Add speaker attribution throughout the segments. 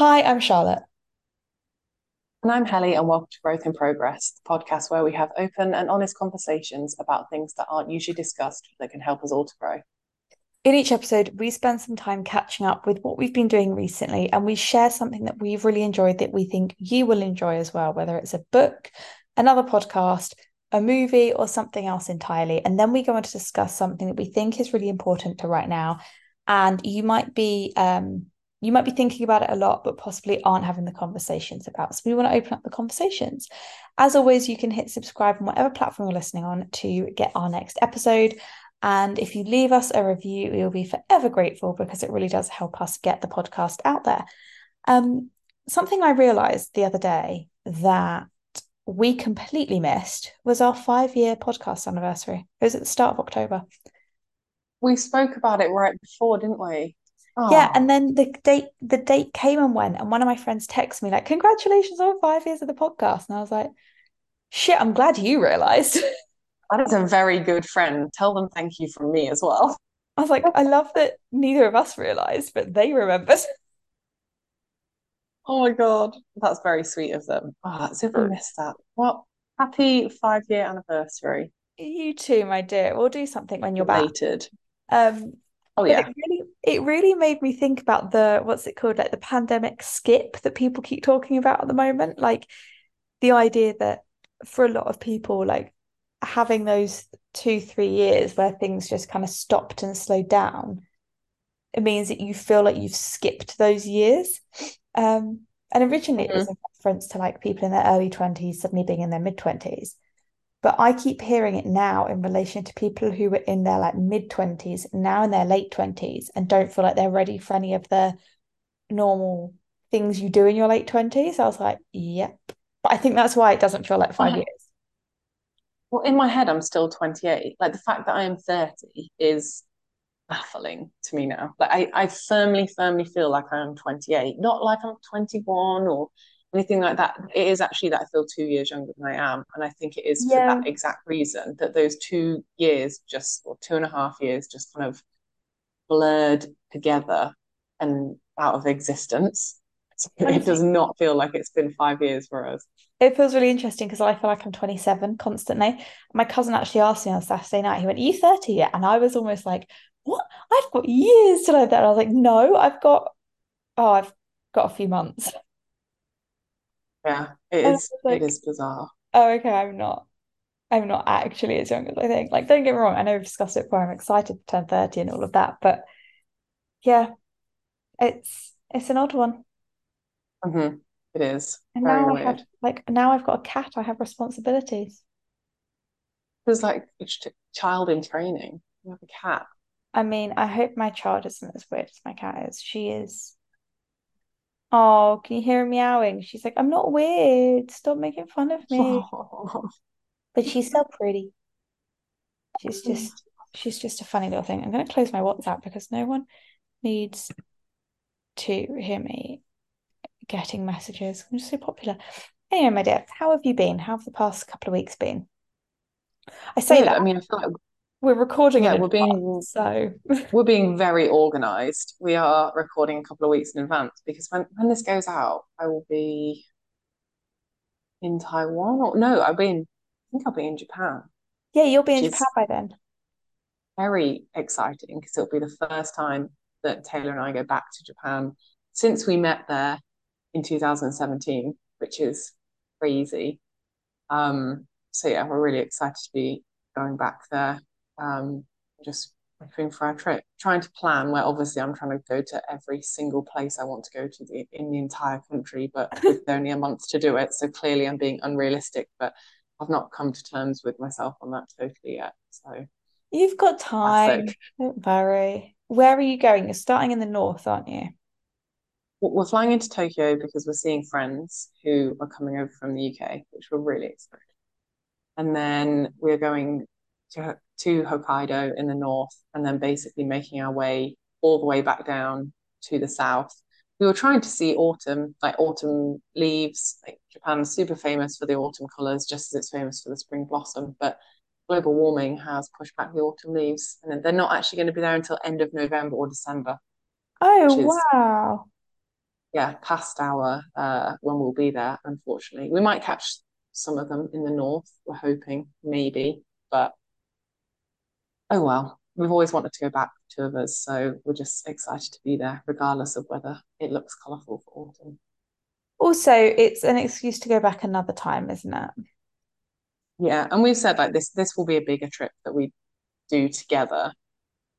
Speaker 1: Hi, I'm Charlotte.
Speaker 2: And I'm Helly, and welcome to Growth in Progress, the podcast where we have open and honest conversations about things that aren't usually discussed that can help us all to grow.
Speaker 1: In each episode, we spend some time catching up with what we've been doing recently, and we share something that we've really enjoyed that we think you will enjoy as well, whether it's a book, another podcast, a movie, or something else entirely. And then we go on to discuss something that we think is really important to right now. And you might be um, you might be thinking about it a lot, but possibly aren't having the conversations about. So we want to open up the conversations. As always, you can hit subscribe on whatever platform you're listening on to get our next episode. And if you leave us a review, we will be forever grateful because it really does help us get the podcast out there. Um, something I realized the other day that we completely missed was our five year podcast anniversary. It was at the start of October.
Speaker 2: We spoke about it right before, didn't we?
Speaker 1: Yeah, and then the date the date came and went, and one of my friends texted me like, "Congratulations on five years of the podcast," and I was like, "Shit, I'm glad you realised."
Speaker 2: That is a very good friend. Tell them thank you from me as well.
Speaker 1: I was like, I love that neither of us realised, but they remembered.
Speaker 2: Oh my god, that's very sweet of them. Oh, as if we missed that. Well, happy five year anniversary.
Speaker 1: You too, my dear. We'll do something when you're Related.
Speaker 2: back. Um, Oh yeah.
Speaker 1: It really, it really made me think about the what's it called, like the pandemic skip that people keep talking about at the moment. Like the idea that for a lot of people, like having those two, three years where things just kind of stopped and slowed down, it means that you feel like you've skipped those years. Um, and originally mm-hmm. it was mm-hmm. reference to like people in their early 20s suddenly being in their mid 20s. But I keep hearing it now in relation to people who were in their like mid 20s, now in their late 20s, and don't feel like they're ready for any of the normal things you do in your late 20s. I was like, yep. But I think that's why it doesn't feel like five uh-huh. years.
Speaker 2: Well, in my head, I'm still 28. Like the fact that I am 30 is baffling to me now. Like I, I firmly, firmly feel like I am 28, not like I'm 21 or anything like that. It is actually that I feel two years younger than I am. And I think it is yeah. for that exact reason that those two years just, or two and a half years, just kind of blurred together and out of existence. So it does not feel like it's been five years for us.
Speaker 1: It feels really interesting because I feel like I'm 27 constantly. My cousin actually asked me on Saturday night, he went, Are you 30 yet? And I was almost like, What? I've got years to know that. And I was like, No, I've got, oh, I've got a few months.
Speaker 2: Yeah, it is. Like, it is bizarre.
Speaker 1: Oh, okay. I'm not. I'm not actually as young as I think. Like, don't get me wrong. I know we've discussed it before. I'm excited to turn 30 and all of that, but yeah, it's it's an odd one.
Speaker 2: Mm-hmm. It is.
Speaker 1: And Very now weird. I have like now I've got a cat. I have responsibilities.
Speaker 2: There's like a child in training. You have a cat.
Speaker 1: I mean, I hope my child isn't as weird as my cat is. She is Oh, can you hear her meowing? She's like, I'm not weird. Stop making fun of me. But she's so pretty. She's just she's just a funny little thing. I'm gonna close my WhatsApp because no one needs to hear me getting messages. I'm just so popular. Anyway, my dear, how have you been? How have the past couple of weeks been? I say Good. that.
Speaker 2: I mean, I feel like
Speaker 1: we're recording yeah, we're being so
Speaker 2: we're being very organized. We are recording a couple of weeks in advance because when, when this goes out, I will be in Taiwan or no, I'll be in I think I'll be in Japan.
Speaker 1: Yeah, you'll be in Japan by then.
Speaker 2: Very exciting because it'll be the first time that Taylor and I go back to Japan since we met there in 2017, which is crazy. Um, so yeah, we're really excited to be going back there um, just preparing for our trip, trying to plan where obviously I'm trying to go to every single place I want to go to the, in the entire country, but with only a month to do it. So clearly I'm being unrealistic, but I've not come to terms with myself on that totally yet. So
Speaker 1: you've got time. Don't worry. Where are you going? You're starting in the north, aren't you?
Speaker 2: We're flying into Tokyo because we're seeing friends who are coming over from the UK, which we're really excited. And then we're going to, to Hokkaido in the north and then basically making our way all the way back down to the south. We were trying to see autumn, like autumn leaves. Like Japan's super famous for the autumn colours, just as it's famous for the spring blossom. But global warming has pushed back the autumn leaves, and they're not actually going to be there until end of November or December.
Speaker 1: Oh wow!
Speaker 2: yeah, past our uh, when we'll be there. Unfortunately, we might catch some of them in the north. We're hoping maybe, but oh well. We've always wanted to go back, two of us, so we're just excited to be there, regardless of whether it looks colourful for autumn.
Speaker 1: Also, it's an excuse to go back another time, isn't it?
Speaker 2: Yeah, and we've said like this this will be a bigger trip that we do together.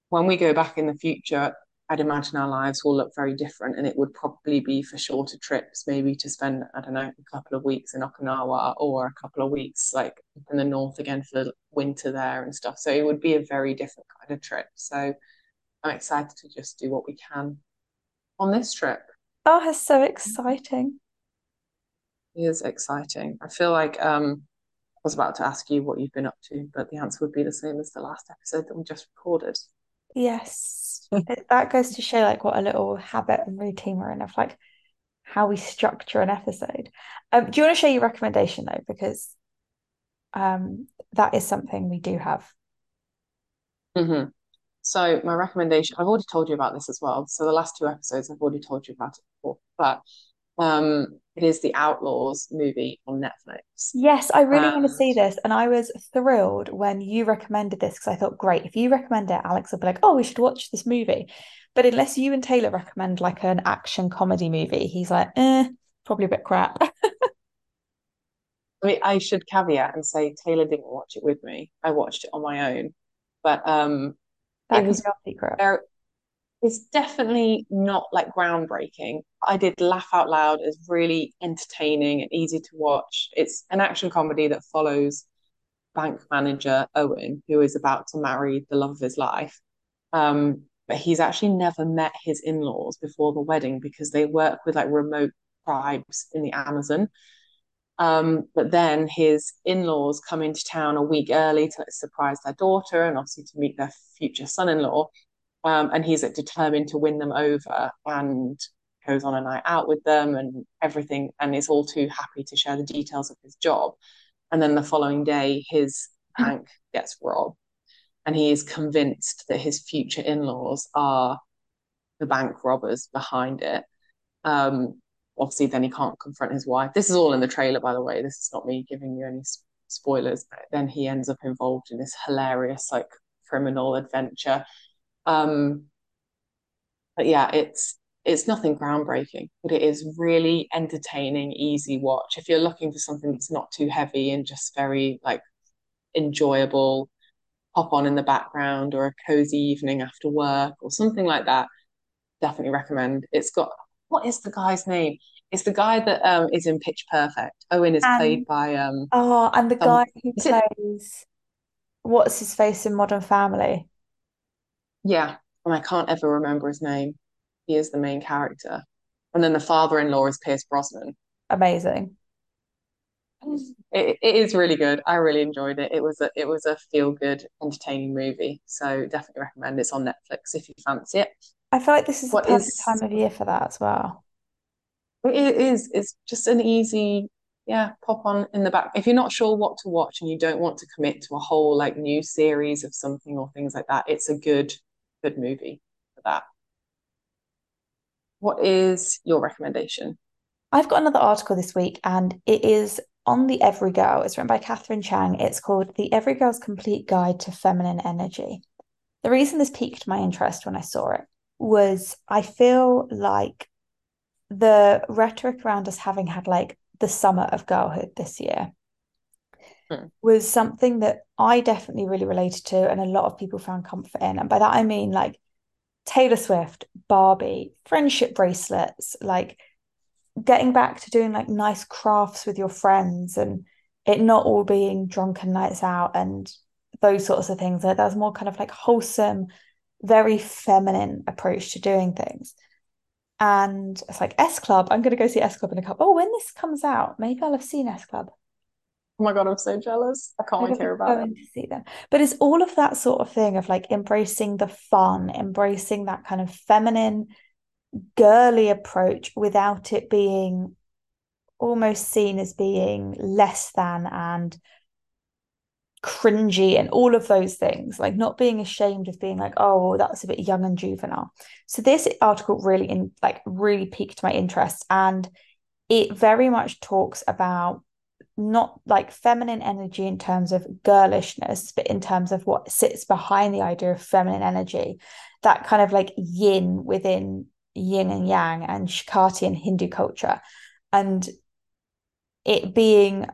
Speaker 2: When we go back in the future, I'd imagine our lives will look very different and it would probably be for shorter trips, maybe to spend, I don't know, a couple of weeks in Okinawa or a couple of weeks like in the north again for the winter there and stuff. So it would be a very different kind of trip. So I'm excited to just do what we can on this trip.
Speaker 1: Oh, it's so exciting.
Speaker 2: It is exciting. I feel like um I was about to ask you what you've been up to, but the answer would be the same as the last episode that we just recorded.
Speaker 1: Yes, that goes to show like what a little habit and routine we're in of like how we structure an episode. Um, do you want to share your recommendation though? Because um, that is something we do have.
Speaker 2: Mm-hmm. So my recommendation, I've already told you about this as well. So the last two episodes, I've already told you about it before, but um, it is the Outlaws movie on Netflix.
Speaker 1: Yes, I really want to see this. And I was thrilled when you recommended this because I thought, great, if you recommend it, Alex will be like, oh, we should watch this movie. But unless you and Taylor recommend like an action comedy movie, he's like, eh, probably a bit crap.
Speaker 2: I mean, I should caveat and say Taylor didn't watch it with me. I watched it on my own. But um
Speaker 1: that it was secret. Very,
Speaker 2: it's definitely not like groundbreaking. I did laugh out loud. It's really entertaining and easy to watch. It's an action comedy that follows bank manager Owen, who is about to marry the love of his life. Um, but he's actually never met his in-laws before the wedding because they work with like remote tribes in the Amazon. Um, but then his in-laws come into town a week early to surprise their daughter and obviously to meet their future son-in-law um, and he's determined to win them over and goes on a night out with them and everything and is all too happy to share the details of his job. And then the following day his bank gets robbed and he is convinced that his future in-laws are the bank robbers behind it. Um, obviously then he can't confront his wife. This is all in the trailer by the way. This is not me giving you any spoilers. But then he ends up involved in this hilarious like criminal adventure um, but yeah, it's it's nothing groundbreaking, but it is really entertaining, easy watch. If you're looking for something that's not too heavy and just very like enjoyable, pop on in the background or a cozy evening after work or something like that, definitely recommend. It's got what is the guy's name? It's the guy that um, is in Pitch Perfect. Owen is and, played by um
Speaker 1: oh, and the guy who plays it... what's his face in Modern Family.
Speaker 2: Yeah, and I can't ever remember his name. He is the main character. And then the father-in-law is Pierce Brosnan.
Speaker 1: Amazing.
Speaker 2: It, it is really good. I really enjoyed it. It was a it was a feel good, entertaining movie. So definitely recommend. It's on Netflix if you fancy it.
Speaker 1: I feel like this is what the perfect is, time of year for that as well.
Speaker 2: It is. It's just an easy yeah, pop on in the back. If you're not sure what to watch and you don't want to commit to a whole like new series of something or things like that, it's a good good movie for that. What is your recommendation?
Speaker 1: I've got another article this week, and it is on the Everygirl. It's written by Catherine Chang. It's called The Everygirl's Complete Guide to Feminine Energy. The reason this piqued my interest when I saw it was I feel like the rhetoric around us having had like the summer of girlhood this year hmm. was something that I definitely really related to and a lot of people found comfort in. And by that I mean like Taylor Swift, Barbie, friendship bracelets, like getting back to doing like nice crafts with your friends and it not all being drunken nights out and those sorts of things. Like that's more kind of like wholesome, very feminine approach to doing things. And it's like S Club. I'm going to go see S Club in a couple. Oh, when this comes out, maybe I'll have seen S Club.
Speaker 2: Oh my god, I'm so jealous. I can't wait to hear about it.
Speaker 1: To see them. But it's all of that sort of thing of like embracing the fun, embracing that kind of feminine, girly approach without it being almost seen as being less than and cringy and all of those things, like not being ashamed of being like, oh, that's a bit young and juvenile. So this article really in like really piqued my interest and it very much talks about not like feminine energy in terms of girlishness, but in terms of what sits behind the idea of feminine energy, that kind of like yin within yin and yang and Shakti and Hindu culture. And it being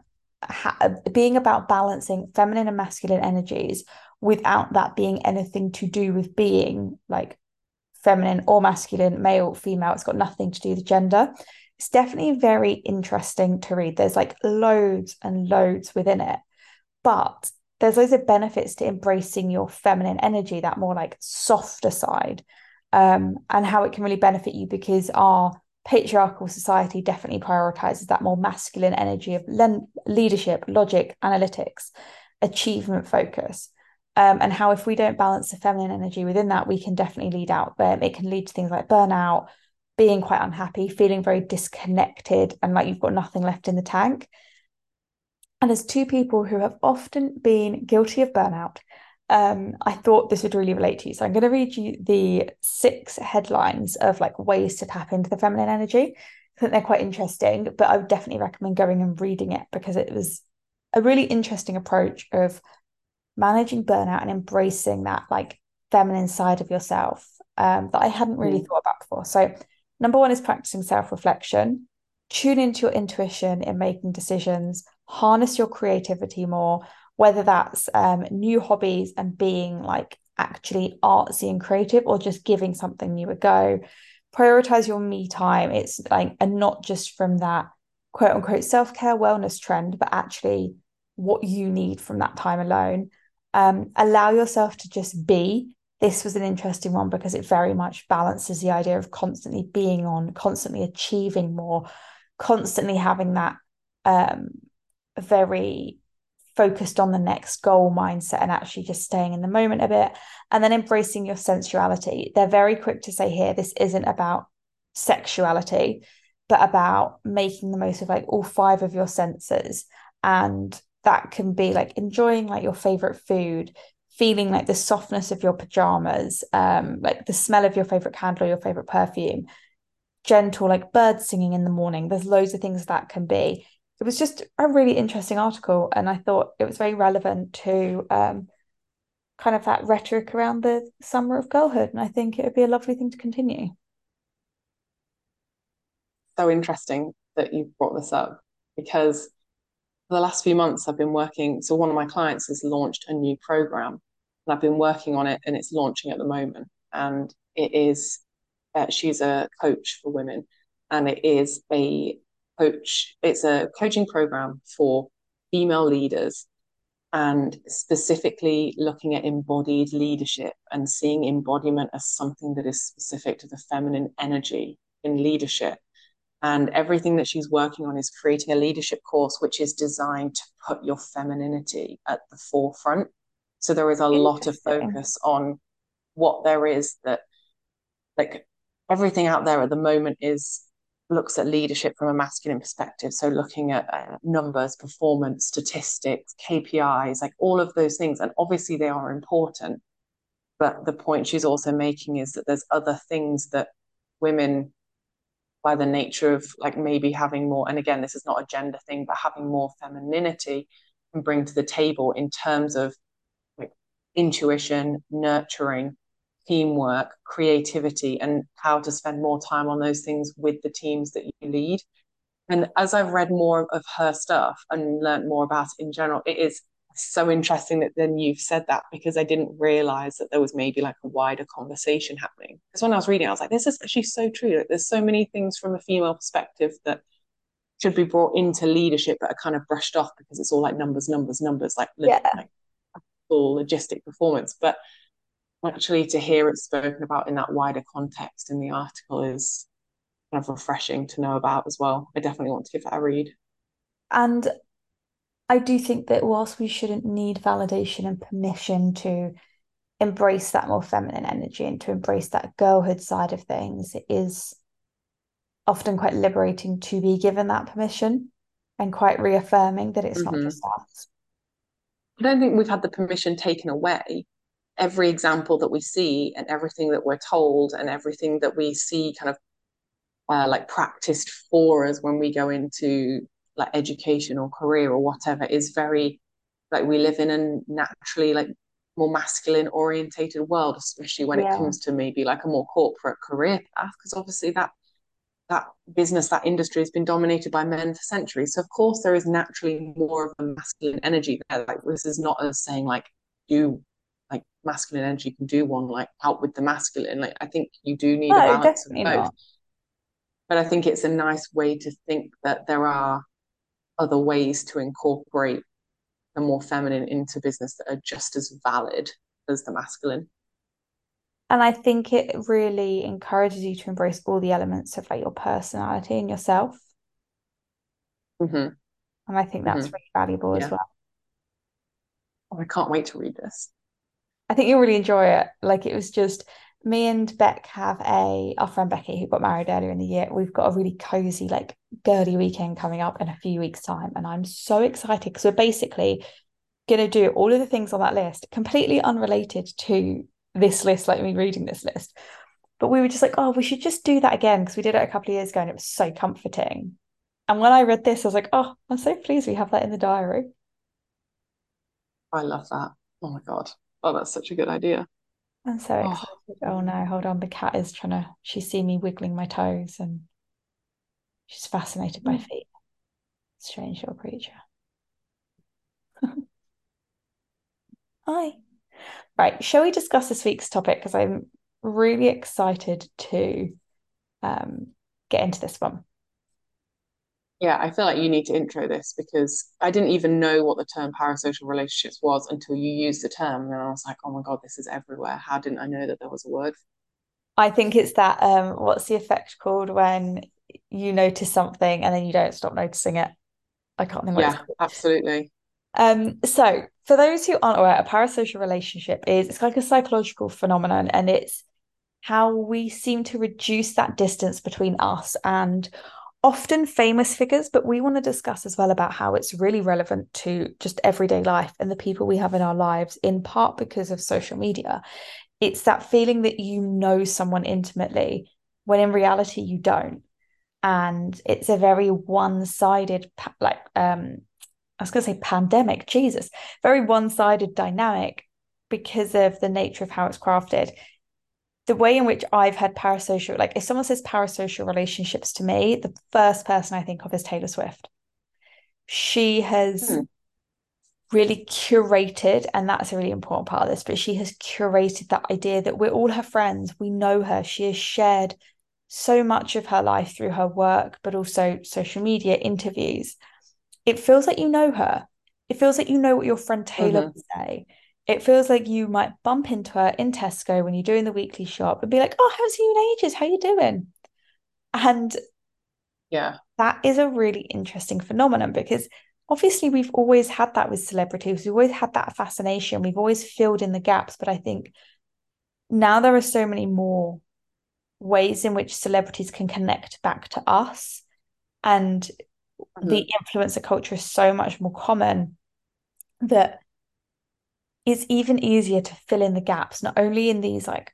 Speaker 1: ha- being about balancing feminine and masculine energies without that being anything to do with being like feminine or masculine, male, female. It's got nothing to do with gender. It's definitely very interesting to read. There's like loads and loads within it, but there's loads of benefits to embracing your feminine energy, that more like softer side, um, and how it can really benefit you because our patriarchal society definitely prioritizes that more masculine energy of le- leadership, logic, analytics, achievement focus. Um, and how if we don't balance the feminine energy within that, we can definitely lead out. But it can lead to things like burnout, being quite unhappy, feeling very disconnected, and like you've got nothing left in the tank. And as two people who have often been guilty of burnout, um, I thought this would really relate to you. So I'm going to read you the six headlines of like ways to tap into the feminine energy. I think they're quite interesting, but I would definitely recommend going and reading it because it was a really interesting approach of managing burnout and embracing that like feminine side of yourself um, that I hadn't really mm. thought about before. So number one is practicing self-reflection. Tune into your intuition in making decisions, harness your creativity more, whether that's um, new hobbies and being like actually artsy and creative or just giving something new a go. Prioritize your me time. It's like and not just from that quote unquote self-care wellness trend but actually what you need from that time alone. Um, allow yourself to just be this was an interesting one because it very much balances the idea of constantly being on constantly achieving more constantly having that um, very focused on the next goal mindset and actually just staying in the moment a bit and then embracing your sensuality. They're very quick to say here this isn't about sexuality, but about making the most of like all five of your senses. And that can be like enjoying like your favorite food, feeling like the softness of your pajamas, um, like the smell of your favorite candle or your favorite perfume, gentle like birds singing in the morning. There's loads of things that can be it was just a really interesting article and I thought it was very relevant to um, kind of that rhetoric around the summer of girlhood and I think it would be a lovely thing to continue.
Speaker 2: So interesting that you brought this up because the last few months I've been working so one of my clients has launched a new program and I've been working on it and it's launching at the moment and it is uh, she's a coach for women and it is a coach. It's a coaching program for female leaders and specifically looking at embodied leadership and seeing embodiment as something that is specific to the feminine energy in leadership. And everything that she's working on is creating a leadership course which is designed to put your femininity at the forefront. So there is a lot of focus on what there is that, like, everything out there at the moment is looks at leadership from a masculine perspective. So looking at uh, numbers, performance, statistics, KPIs, like all of those things. And obviously they are important. But the point she's also making is that there's other things that women, by the nature of like maybe having more, and again, this is not a gender thing, but having more femininity can bring to the table in terms of intuition, nurturing, teamwork, creativity, and how to spend more time on those things with the teams that you lead. And as I've read more of her stuff and learned more about it in general, it is so interesting that then you've said that because I didn't realize that there was maybe like a wider conversation happening. Because when I was reading, I was like, this is actually so true. Like, there's so many things from a female perspective that should be brought into leadership but are kind of brushed off because it's all like numbers, numbers, numbers, like, yeah. like full logistic performance. But actually to hear it spoken about in that wider context in the article is kind of refreshing to know about as well. I definitely want to give that a read.
Speaker 1: And I do think that whilst we shouldn't need validation and permission to embrace that more feminine energy and to embrace that girlhood side of things, it is often quite liberating to be given that permission and quite reaffirming that it's mm-hmm. not just us.
Speaker 2: I don't think we've had the permission taken away. Every example that we see and everything that we're told and everything that we see kind of uh, like practiced for us when we go into like education or career or whatever is very like we live in a naturally like more masculine orientated world especially when yeah. it comes to maybe like a more corporate career path because obviously that that business that industry has been dominated by men for centuries so of course there is naturally more of a masculine energy there like this is not as saying like you like masculine energy can do one like out with the masculine like i think you do need no, a balance of both not. but i think it's a nice way to think that there are other ways to incorporate the more feminine into business that are just as valid as the masculine.
Speaker 1: And I think it really encourages you to embrace all the elements of like your personality and yourself.
Speaker 2: Mm-hmm.
Speaker 1: And I think that's mm-hmm. really valuable yeah. as well.
Speaker 2: Oh, I can't wait to read this.
Speaker 1: I think you'll really enjoy it. Like it was just me and Beck have a our friend Becky who got married earlier in the year. We've got a really cozy, like girly weekend coming up in a few weeks' time, and I'm so excited because we're basically gonna do all of the things on that list, completely unrelated to this list, like me reading this list. But we were just like, oh, we should just do that again because we did it a couple of years ago and it was so comforting. And when I read this, I was like, oh, I'm so pleased we have that in the diary.
Speaker 2: I love that. Oh my God. Oh, that's such a good idea.
Speaker 1: I'm so oh. excited. Oh. oh no, hold on. The cat is trying to, she's seen me wiggling my toes and she's fascinated by hmm. feet. Strange little creature. Hi. Right, shall we discuss this week's topic? Because I'm really excited to um, get into this one.
Speaker 2: Yeah, I feel like you need to intro this because I didn't even know what the term parasocial relationships was until you used the term. And I was like, oh my God, this is everywhere. How didn't I know that there was a word?
Speaker 1: I think it's that um, what's the effect called when you notice something and then you don't stop noticing it? I can't think
Speaker 2: Yeah, absolutely.
Speaker 1: Um, so for those who aren't aware, a parasocial relationship is it's like a psychological phenomenon and it's how we seem to reduce that distance between us and often famous figures, but we want to discuss as well about how it's really relevant to just everyday life and the people we have in our lives, in part because of social media. It's that feeling that you know someone intimately when in reality you don't. And it's a very one sided, like, um, I was going to say pandemic, Jesus, very one sided dynamic because of the nature of how it's crafted the way in which I've had parasocial, like if someone says parasocial relationships to me, the first person I think of is Taylor Swift. She has mm. really curated, and that's a really important part of this, but she has curated that idea that we're all her friends, we know her. She has shared so much of her life through her work, but also social media, interviews. It feels like you know her. It feels like you know what your friend Taylor mm-hmm. would say it feels like you might bump into her in Tesco when you're doing the weekly shop and be like, "Oh, seen you in ages. How you doing?" And
Speaker 2: yeah,
Speaker 1: that is a really interesting phenomenon because obviously we've always had that with celebrities. We've always had that fascination. We've always filled in the gaps, but I think now there are so many more ways in which celebrities can connect back to us and mm-hmm. the influencer culture is so much more common that it's even easier to fill in the gaps, not only in these like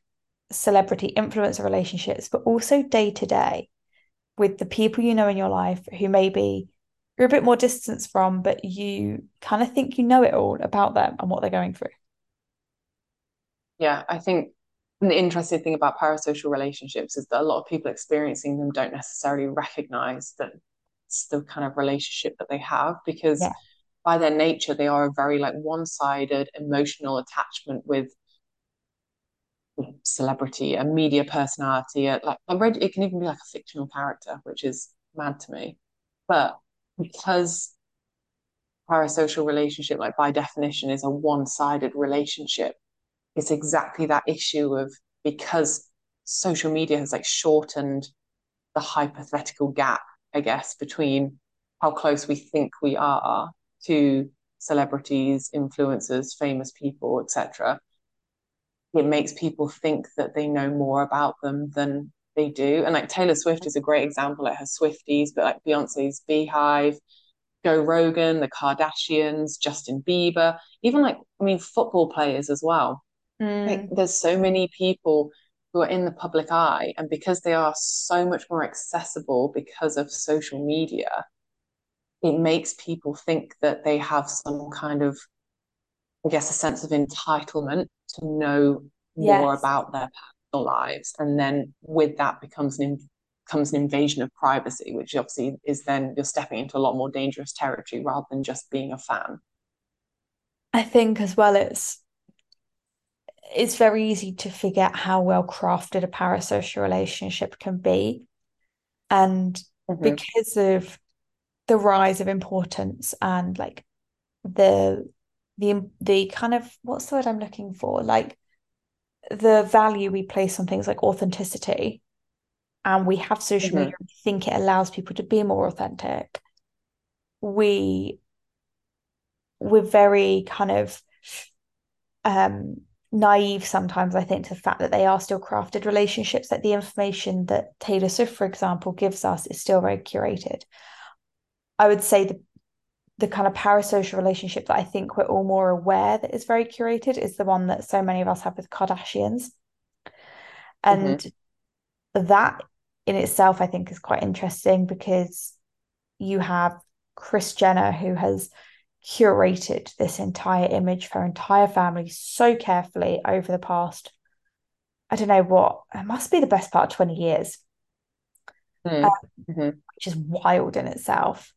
Speaker 1: celebrity influencer relationships, but also day to day with the people you know in your life who maybe you're a bit more distance from, but you kind of think you know it all about them and what they're going through.
Speaker 2: Yeah, I think the interesting thing about parasocial relationships is that a lot of people experiencing them don't necessarily recognize that it's the kind of relationship that they have because yeah by their nature, they are a very like one-sided emotional attachment with celebrity, a media personality, a, like I read it can even be like a fictional character, which is mad to me. But because parasocial relationship, like by definition, is a one-sided relationship, it's exactly that issue of because social media has like shortened the hypothetical gap, I guess, between how close we think we are to celebrities, influencers, famous people, etc., it makes people think that they know more about them than they do. And like Taylor Swift is a great example, like her Swifties, but like Beyonce's Beehive, Joe Rogan, the Kardashians, Justin Bieber, even like, I mean, football players as well.
Speaker 1: Mm.
Speaker 2: Like, there's so many people who are in the public eye, and because they are so much more accessible because of social media, it makes people think that they have some kind of, I guess, a sense of entitlement to know more about their personal lives. And then with that becomes an comes an invasion of privacy, which obviously is then you're stepping into a lot more dangerous territory rather than just being a fan.
Speaker 1: I think as well it's it's very easy to forget how well crafted a parasocial relationship can be. And
Speaker 2: Mhm.
Speaker 1: because of the rise of importance and like the the the kind of what's the word I'm looking for? Like the value we place on things like authenticity, and we have social
Speaker 2: Mhm.
Speaker 1: media, we think it allows people to be more authentic. We we're very kind of um naive sometimes, I think, to the fact that they are still crafted relationships, that the information that Taylor Swift, for example, gives us is still very curated. I would say the the kind of parasocial relationship that I think we're all more aware that is very curated is the one that so many of us have with Kardashians. And
Speaker 2: Mhm.
Speaker 1: that in itself, I think, is quite interesting because you have Kris Jenner who has curated this entire image for her entire family so carefully over the past, I don't know what, it must be the best part of 20 years,
Speaker 2: Mhm.
Speaker 1: um, which is wild in itself.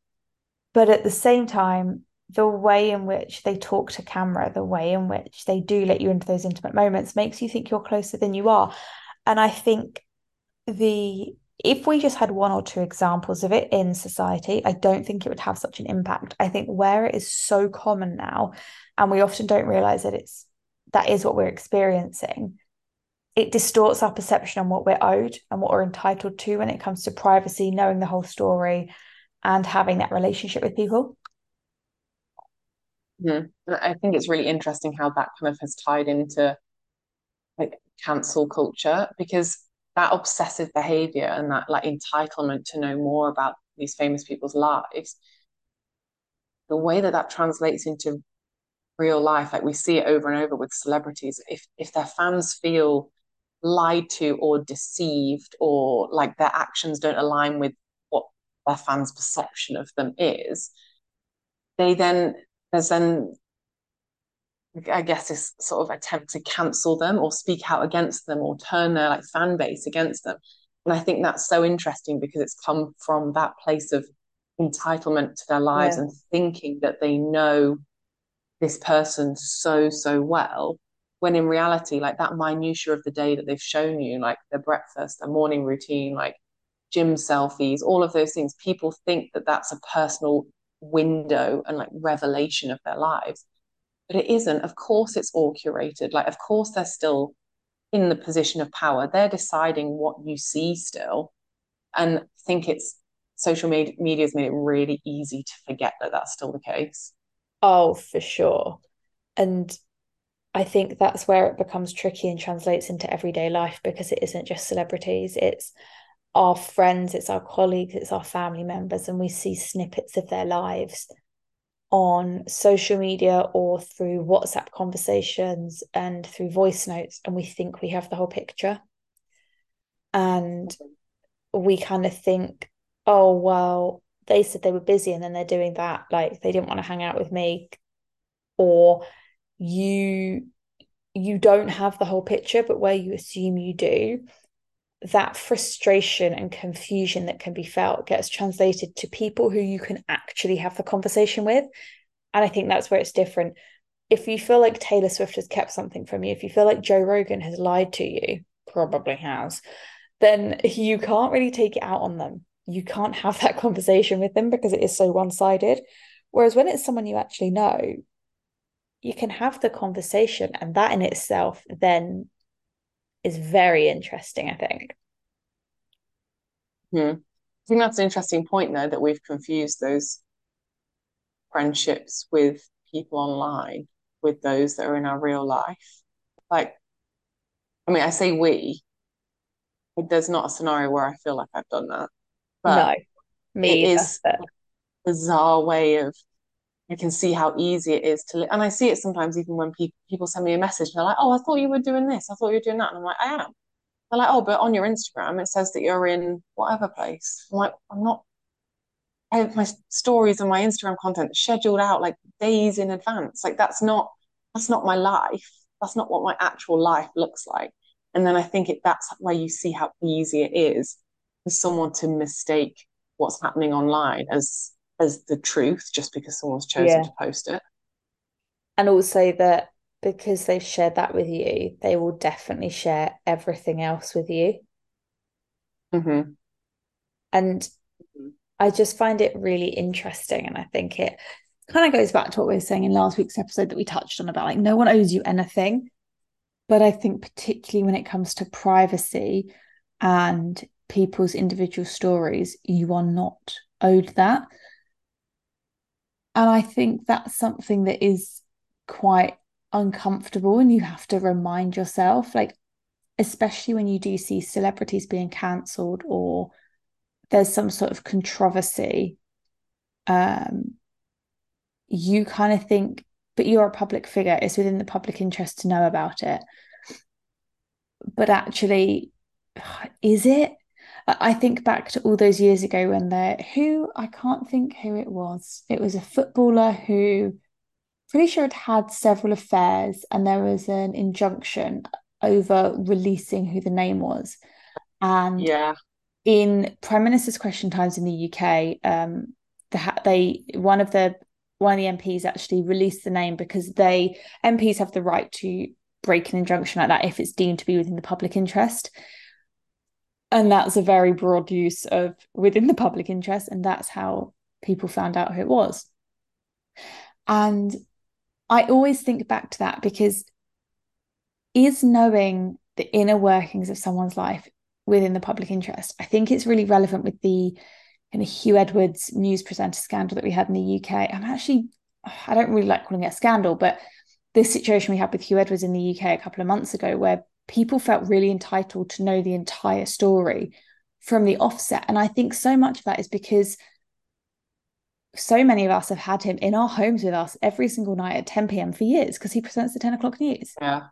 Speaker 1: But at the same time, the way in which they talk to camera, the way in which they do let you into those intimate moments makes you think you're closer than you are. And I think the if we just had one or two examples of it in society, I don't think it would have such an impact. I think where it is so common now, and we often don't realize that it's that is what we're experiencing, it distorts our perception on what we're owed and what we're entitled to when it comes to privacy, knowing the whole story, and having that relationship with people.
Speaker 2: Mhm. I think it's really interesting how that kind of has tied into like cancel culture because that obsessive behavior and that like entitlement to know more about these famous people's lives, the way that that translates into real life, like we see it over and over with celebrities, if if their fans feel lied to or deceived or like their actions don't align with what their fans' perception of them is, they then there's then I guess this sort of attempt to cancel them or speak out against them or turn their like fan base against them. And I think that's so interesting because it's come from that place of entitlement to their lives
Speaker 1: Yeah.
Speaker 2: and thinking that they know this person so, so well. When in reality, like that minutia of the day that they've shown you, like their breakfast, their morning routine, like gym selfies, all of those things, people think that that's a personal window and like revelation of their lives but it isn't. Of course, it's all curated. Like, of course, they're still in the position of power. They're deciding what you see still. And I think it's social media has made it really easy to forget that that's still the case.
Speaker 1: Oh, for sure. And I think that's where it becomes tricky and translates into everyday life because it isn't just celebrities, it's our friends, it's our colleagues, it's our family members, and we see snippets of their lives on social media or through WhatsApp conversations and through voice notes, and we think we have the whole picture. And we kind of think, oh, well, they said they were busy and then they're doing that. Like they didn't want to hang out with me. Or you you don't have the whole picture, but where you assume you do, that frustration and confusion that can be felt gets translated to people who you can actually have the conversation with. And I think that's where it's different. If you feel like Taylor Swift has kept something from you, if you feel like Joe Rogan has lied to you, probably has, then you can't really take it out on them. You can't have that conversation with them because it is so one sided. Whereas when it's someone you actually know, you can have the conversation, and that in itself then is very interesting, I think.
Speaker 2: Hmm. I think that's an interesting point, though, that we've confused those friendships with people online with those that are in our real life. Like, I mean, I say we, there's not a scenario where I feel like I've done that, but
Speaker 1: no, me
Speaker 2: it
Speaker 1: either,
Speaker 2: is
Speaker 1: but...
Speaker 2: bizarre way of you can see how easy it is to and I see it sometimes even when people people send me a message and they're like, oh, I thought you were doing this, I thought you were doing that, and I'm like, I am. They're like, oh, but on your Instagram it says that you're in whatever place. I'm like, I'm not. I have my stories and my Instagram content scheduled out like days in advance. Like that's not that's not my life. That's not what my actual life looks like. And then I think it that's where you see how easy it is for someone to mistake what's happening online as as the truth just because someone's chosen yeah. to post it.
Speaker 1: And also that because they've shared that with you, they will definitely share everything else with you.
Speaker 2: Mm-hmm.
Speaker 1: And mm-hmm. I just find it really interesting. And I think it kind of goes back to what we were saying in last week's episode that we touched on about like no one owes you anything. But I think, particularly when it comes to privacy and people's individual stories, you are not owed that. And I think that's something that is quite uncomfortable and you have to remind yourself, like, especially when you do see celebrities being cancelled or there's some sort of controversy, um, you kind of think, but you're a public figure, it's within the public interest to know about it. But actually, is it? I think back to all those years ago when there, who I can't think who it was. It was a footballer who, pretty sure had had several affairs, and there was an injunction over releasing who the name was. And
Speaker 2: yeah,
Speaker 1: in Prime Minister's Question Times in the UK, um, the, they one of the one of the MPs actually released the name because they MPs have the right to break an injunction like that if it's deemed to be within the public interest and that's a very broad use of within the public interest and that's how people found out who it was. And i always think back to that because is knowing the inner workings of someone's life within the public interest? I think it's really relevant with the kind of Huw Edwards news presenter scandal that we had in the uk i'm actually i don't really like calling it a scandal but this situation we had with Huw Edwards in the uk a couple of months ago where people felt really entitled to know the entire story from the offset. And I think so much of that is because so many of us have had him in our homes with us every single night at 10 p.m. for years because he presents the 10 o'clock news.
Speaker 2: Yeah.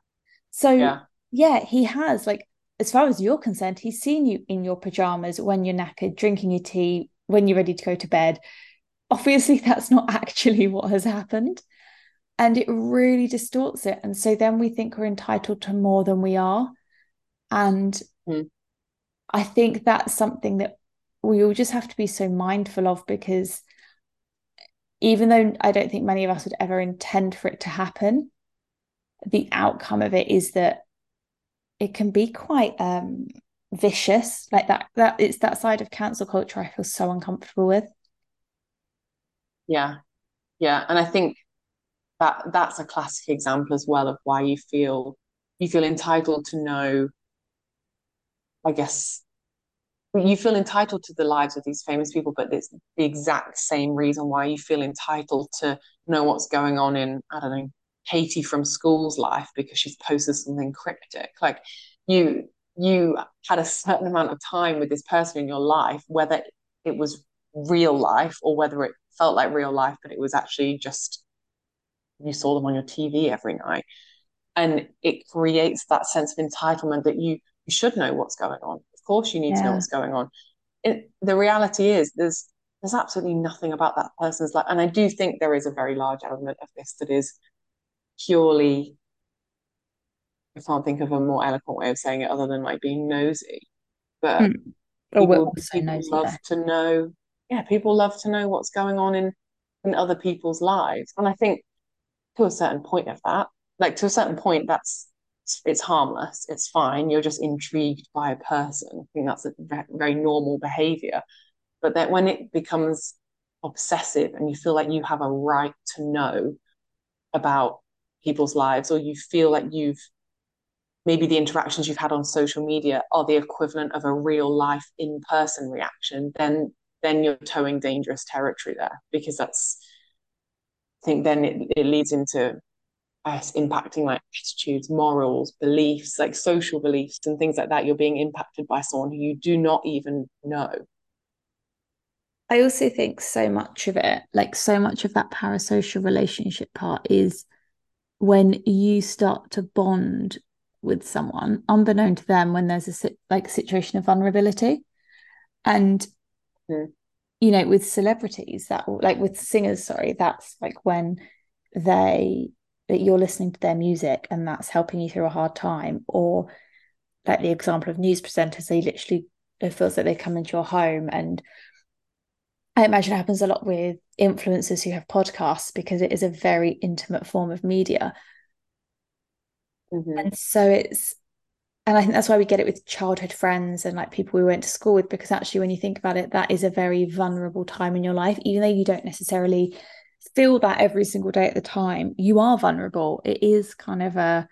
Speaker 1: So, yeah. yeah, he has, like, as far as you're concerned, he's seen you in your pajamas when you're knackered, drinking your tea, when you're ready to go to bed. Obviously, that's not actually what has happened and it really distorts it. And so then we think we're entitled to more than we are. And
Speaker 2: mm.
Speaker 1: i think that's something that we all just have to be so mindful of because even though i don't think many of us would ever intend for it to happen the outcome of it is that it can be quite um vicious. Like that that it's that side of cancel culture i feel so uncomfortable with.
Speaker 2: Yeah. Yeah. And i think that that's a classic example as well of why you feel you feel entitled to know i guess you feel entitled to the lives of these famous people but it's the exact same reason why you feel entitled to know what's going on in i don't know katie from school's life because she's posted something cryptic. Like you you had a certain amount of time with this person in your life whether it was real life or whether it felt like real life but it was actually just you saw them on your TV every night. And it creates that sense of entitlement that you, you should know what's going on. Of course, you need yeah. to know what's going on. It, the reality is, there's there's absolutely nothing about that person's life. And I do think there is a very large element of this that is purely, I can't think of a more eloquent way of saying it other than like being nosy. But mm. people, people love there. to know, yeah, people love to know what's going on in in other people's lives. And I think to a certain point of that. Like to a certain point, that's it's harmless, it's fine. You're just intrigued by a person. I think that's a very normal behavior. But that when it becomes obsessive and you feel like you have a right to know about people's lives, or you feel like you've maybe the interactions you've had on social media are the equivalent of a real life in person reaction, then then you're towing dangerous territory there because that's think then it, it leads into us impacting like attitudes, morals, beliefs, like social beliefs and things like that. You're being impacted by someone who you do not even know.
Speaker 1: I also think so much of it, like so much of that parasocial relationship part is when you start to bond with someone, unbeknown to them, when there's a like situation of vulnerability. And mm. You know, with celebrities, that like with singers, sorry, that's like when they that you're listening to their music and that's helping you through a hard time, or like the example of news presenters, they literally it feels like they come into your home and I imagine it happens a lot with influencers who have podcasts because it is a very intimate form of media. Mm-hmm. And so it's, and I think that's why we get it with childhood friends and like people we went to school with, because actually, when you think about it, that is a very vulnerable time in your life, even though you don't necessarily feel that every single day at the time, you are vulnerable. It is kind of a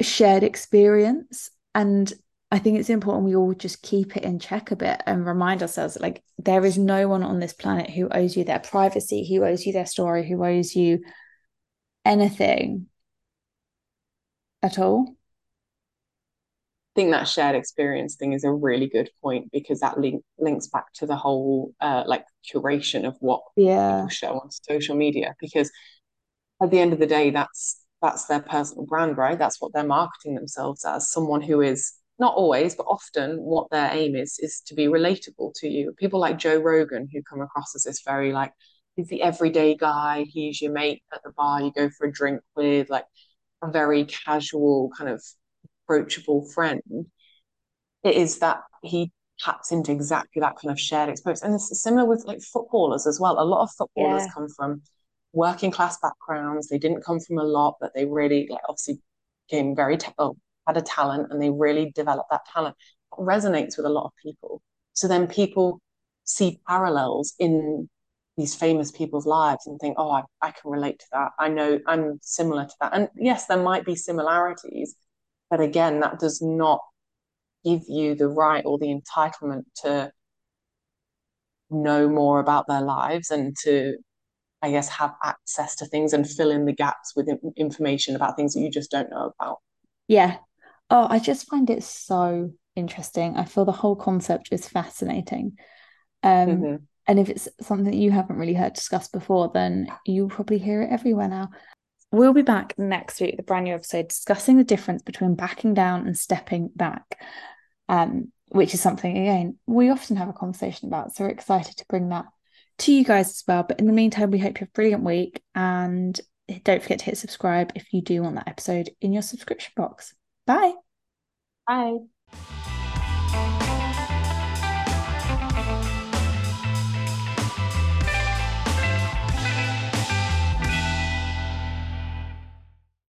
Speaker 1: shared experience. And I think it's important we all just keep it in check a bit and remind ourselves that, like there is no one on this planet who owes you their privacy, who owes you their story, who owes you anything at all.
Speaker 2: I think that shared experience thing is a really good point because that link links back to the whole uh, like curation of what
Speaker 1: yeah.
Speaker 2: people show on social media because at the end of the day that's that's their personal brand right that's what they're marketing themselves as someone who is not always, but often what their aim is is to be relatable to you. People like Joe Rogan, who come across as this very like he's the everyday guy. He's your mate at the bar you go for a drink with, like a very casual kind of approachable friend. It is that he taps into exactly that kind of shared experience, and it's similar with like footballers as well. A lot of footballers yeah. come from working class backgrounds. They didn't come from a lot, but they really like obviously came very te- oh, had a talent and they really developed that talent it resonates with a lot of people so then people see parallels in these famous people's lives and think oh I, I can relate to that i know i'm similar to that and yes there might be similarities but again that does not give you the right or the entitlement to know more about their lives and to i guess have access to things and fill in the gaps with information about things that you just don't know about
Speaker 1: yeah Oh, I just find it so interesting. I feel the whole concept is fascinating. Um, mm-hmm. And if it's something that you haven't really heard discussed before, then you'll probably hear it everywhere now. We'll be back next week with a brand new episode discussing the difference between backing down and stepping back, um, which is something, again, we often have a conversation about. So we're excited to bring that to you guys as well. But in the meantime, we hope you have a brilliant week and don't forget to hit subscribe if you do want that episode in your subscription box. Bye.
Speaker 2: Bye.